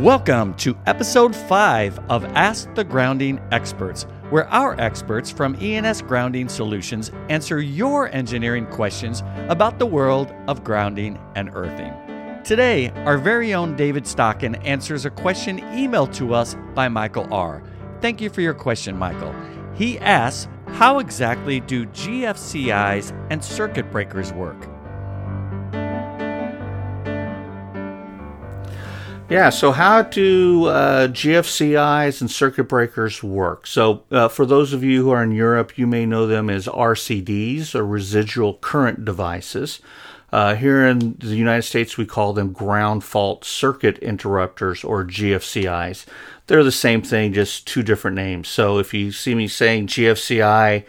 Welcome to episode 5 of Ask the Grounding Experts, where our experts from E&S Grounding Solutions answer your engineering questions about the world of grounding and earthing. Today, our very own David Stockin answers a question emailed to us by Michael R. Thank you for your question, Michael. He asks, How exactly do GFCIs and circuit breakers work? Yeah, so how do uh, GFCIs and circuit breakers work? So, uh, for those of you who are in Europe, you may know them as RCDs or residual current devices. Uh, here in the United States, we call them ground fault circuit interrupters or GFCIs. They're the same thing, just two different names. So, if you see me saying GFCI,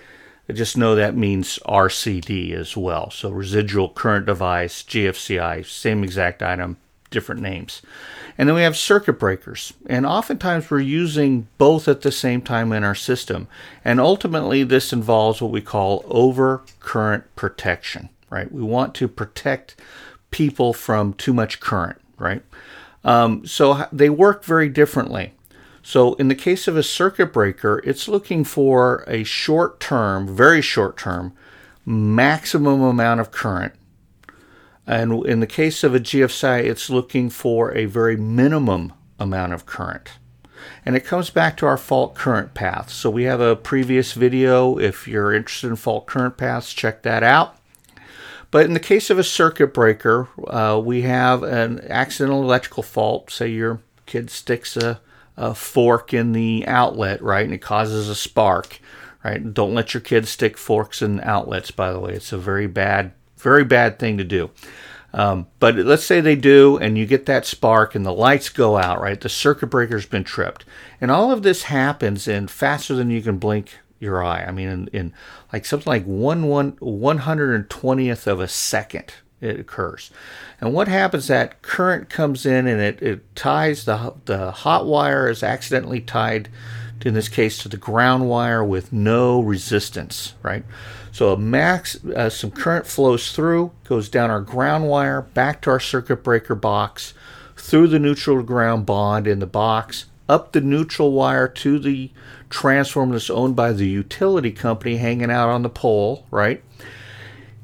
just know that means RCD as well. So, residual current device, GFCI, same exact item, different names. And then we have circuit breakers. And oftentimes we're using both at the same time in our system. And ultimately, this involves what we call over current protection, right? We want to protect people from too much current, right? Um, so they work very differently. So, in the case of a circuit breaker, it's looking for a short term, very short term, maximum amount of current and in the case of a GFCI, it's looking for a very minimum amount of current. And it comes back to our fault current path. So we have a previous video. If you're interested in fault current paths, check that out. But in the case of a circuit breaker, uh, we have an accidental electrical fault. Say your kid sticks a, a fork in the outlet, right, and it causes a spark, right? Don't let your kids stick forks in outlets, by the way. It's a very bad very bad thing to do. Um, but let's say they do, and you get that spark, and the lights go out, right? The circuit breaker's been tripped. And all of this happens in faster than you can blink your eye. I mean, in, in like something like one, one, 120th of a second it occurs. And what happens that current comes in and it, it ties the, the hot wire is accidentally tied, in this case, to the ground wire with no resistance, right? So a max, uh, some current flows through, goes down our ground wire, back to our circuit breaker box, through the neutral ground bond in the box, up the neutral wire to the transformer that's owned by the utility company hanging out on the pole, right?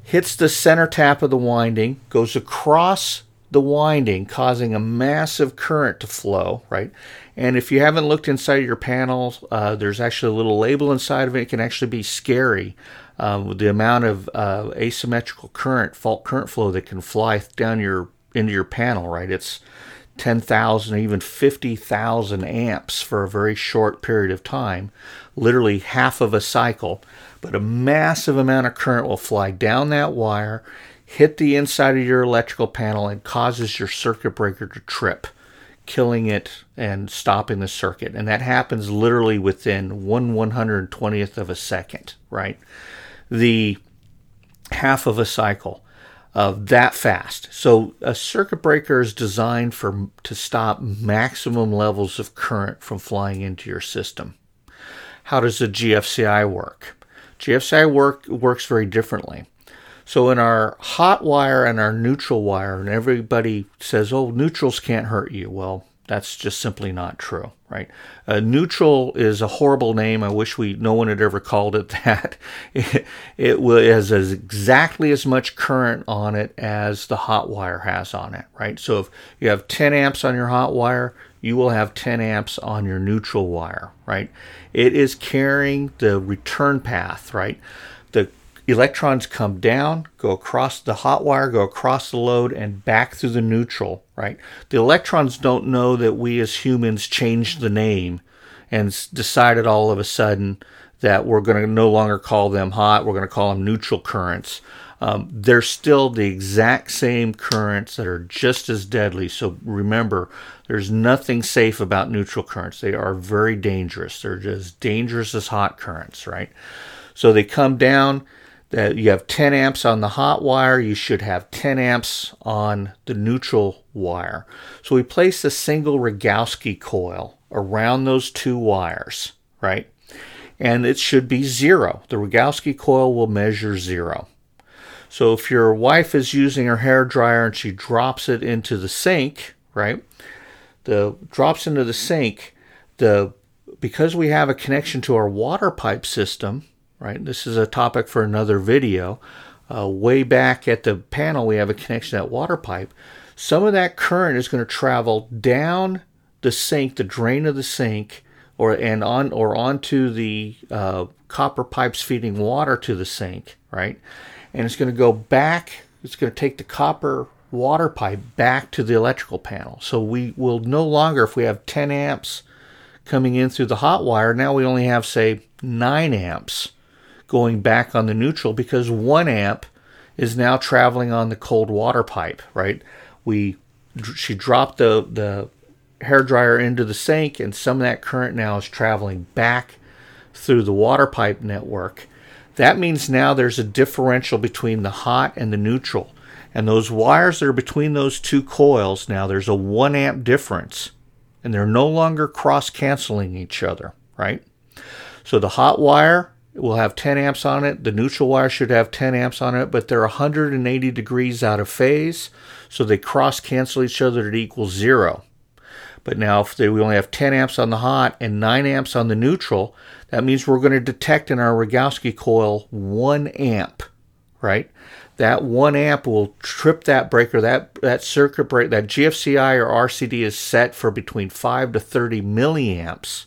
Hits the center tap of the winding, goes across the winding, causing a massive current to flow, right? And if you haven't looked inside your panels, uh, there's actually a little label inside of it. It can actually be scary um, the amount of uh, asymmetrical current, fault current flow that can fly down your into your panel, right? It's 10,000, even 50,000 amps for a very short period of time, literally half of a cycle. But a massive amount of current will fly down that wire, hit the inside of your electrical panel, and causes your circuit breaker to trip, killing it and stopping the circuit. And that happens literally within one 120th of a second, right? the half of a cycle uh, that fast. So a circuit breaker is designed for to stop maximum levels of current from flying into your system. How does a GFCI work? GFCI work works very differently. So in our hot wire and our neutral wire, and everybody says, "Oh, neutrals can't hurt you." Well, that's just simply not true, right? Uh, neutral is a horrible name. I wish we no one had ever called it that. It, it has as exactly as much current on it as the hot wire has on it, right? So if you have 10 amps on your hot wire, you will have 10 amps on your neutral wire, right? It is carrying the return path, right? The electrons come down, go across the hot wire, go across the load, and back through the neutral, right? The electrons don't know that we as humans changed the name and decided all of a sudden that we're going to no longer call them hot, we're going to call them neutral currents. Um, they're still the exact same currents that are just as deadly. So remember, there's nothing safe about neutral currents. They are very dangerous. They're as dangerous as hot currents, right? So they come down, that you have 10 amps on the hot wire, you should have 10 amps on the neutral wire. So we place a single Rogowski coil around those two wires, right? And it should be zero. The Rogowski coil will measure zero. So if your wife is using her hair dryer and she drops it into the sink, right? the drops into the sink, the because we have a connection to our water pipe system, right? This is a topic for another video. Uh, way back at the panel, we have a connection to that water pipe. Some of that current is going to travel down the sink, the drain of the sink, or and on or onto the uh, copper pipes feeding water to the sink, right? And it's going to go back. It's going to take the copper water pipe back to the electrical panel. So we will no longer, if we have 10 amps coming in through the hot wire, now we only have, say, 9 amps going back on the neutral because 1 amp is now traveling on the cold water pipe, right? We she dropped the the hair dryer into the sink and some of that current now is traveling back through the water pipe network. That means now there's a differential between the hot and the neutral. And those wires that are between those two coils now, there's a one amp difference. And they're no longer cross canceling each other, right? So the hot wire will have 10 amps on it. The neutral wire should have 10 amps on it, but they're 180 degrees out of phase. So they cross cancel each other to equal zero. But now if they, we only have 10 amps on the hot and 9 amps on the neutral, that means we're going to detect in our Rogowski coil 1 amp, right? that one amp will trip that breaker. That that circuit break, that GFCI or RCD is set for between five to thirty milliamps.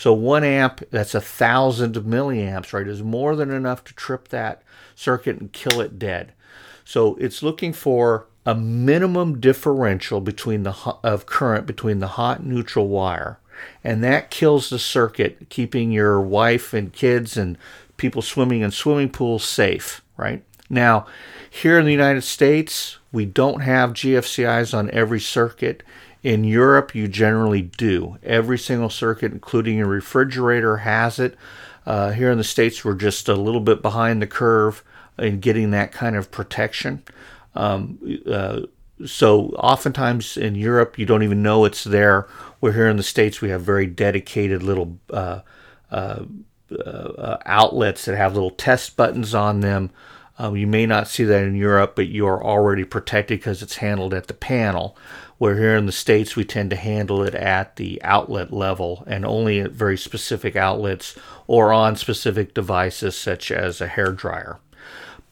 So one amp, that's a thousand milliamps, right? Is more than enough to trip that circuit and kill it dead. So it's looking for a minimum differential between the of current between the hot neutral wire, and that kills the circuit, keeping your wife and kids and people swimming in swimming pools safe, right? Now, here in the United States, we don't have GFCIs on every circuit. In Europe, you generally do. Every single circuit, including a refrigerator, has it. Uh, here in the States, we're just a little bit behind the curve in getting that kind of protection. Um, uh, so, oftentimes in Europe, you don't even know it's there. We're here in the States, we have very dedicated little uh, uh, uh outlets that have little test buttons on them um, you may not see that in Europe, but you are already protected because it's handled at the panel. Where here in the States, we tend to handle it at the outlet level and only at very specific outlets or on specific devices such as a hair dryer.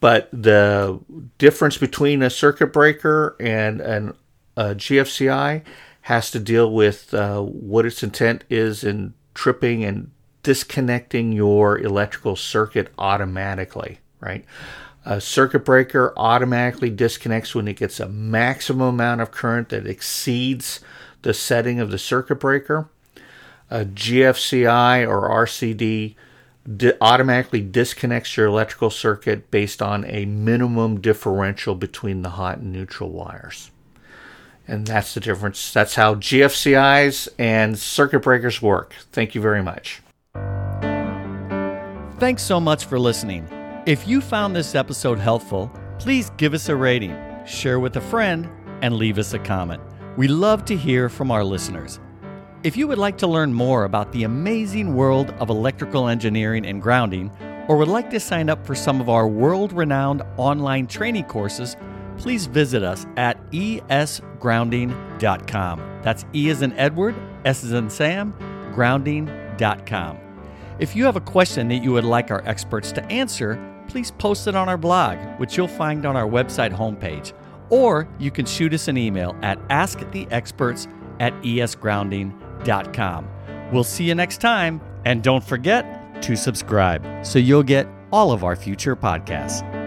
But the difference between a circuit breaker and an, a GFCI has to deal with uh, what its intent is in tripping and disconnecting your electrical circuit automatically, right? A circuit breaker automatically disconnects when it gets a maximum amount of current that exceeds the setting of the circuit breaker. A GFCI or RCD di- automatically disconnects your electrical circuit based on a minimum differential between the hot and neutral wires. And that's the difference. That's how GFCIs and circuit breakers work. Thank you very much. Thanks so much for listening. If you found this episode helpful, please give us a rating, share with a friend, and leave us a comment. We love to hear from our listeners. If you would like to learn more about the amazing world of electrical engineering and grounding, or would like to sign up for some of our world renowned online training courses, please visit us at esgrounding.com. That's E as in Edward, S as in Sam, grounding.com. If you have a question that you would like our experts to answer, please post it on our blog, which you'll find on our website homepage. Or you can shoot us an email at asktheexperts at esgrounding.com. We'll see you next time, and don't forget to subscribe so you'll get all of our future podcasts.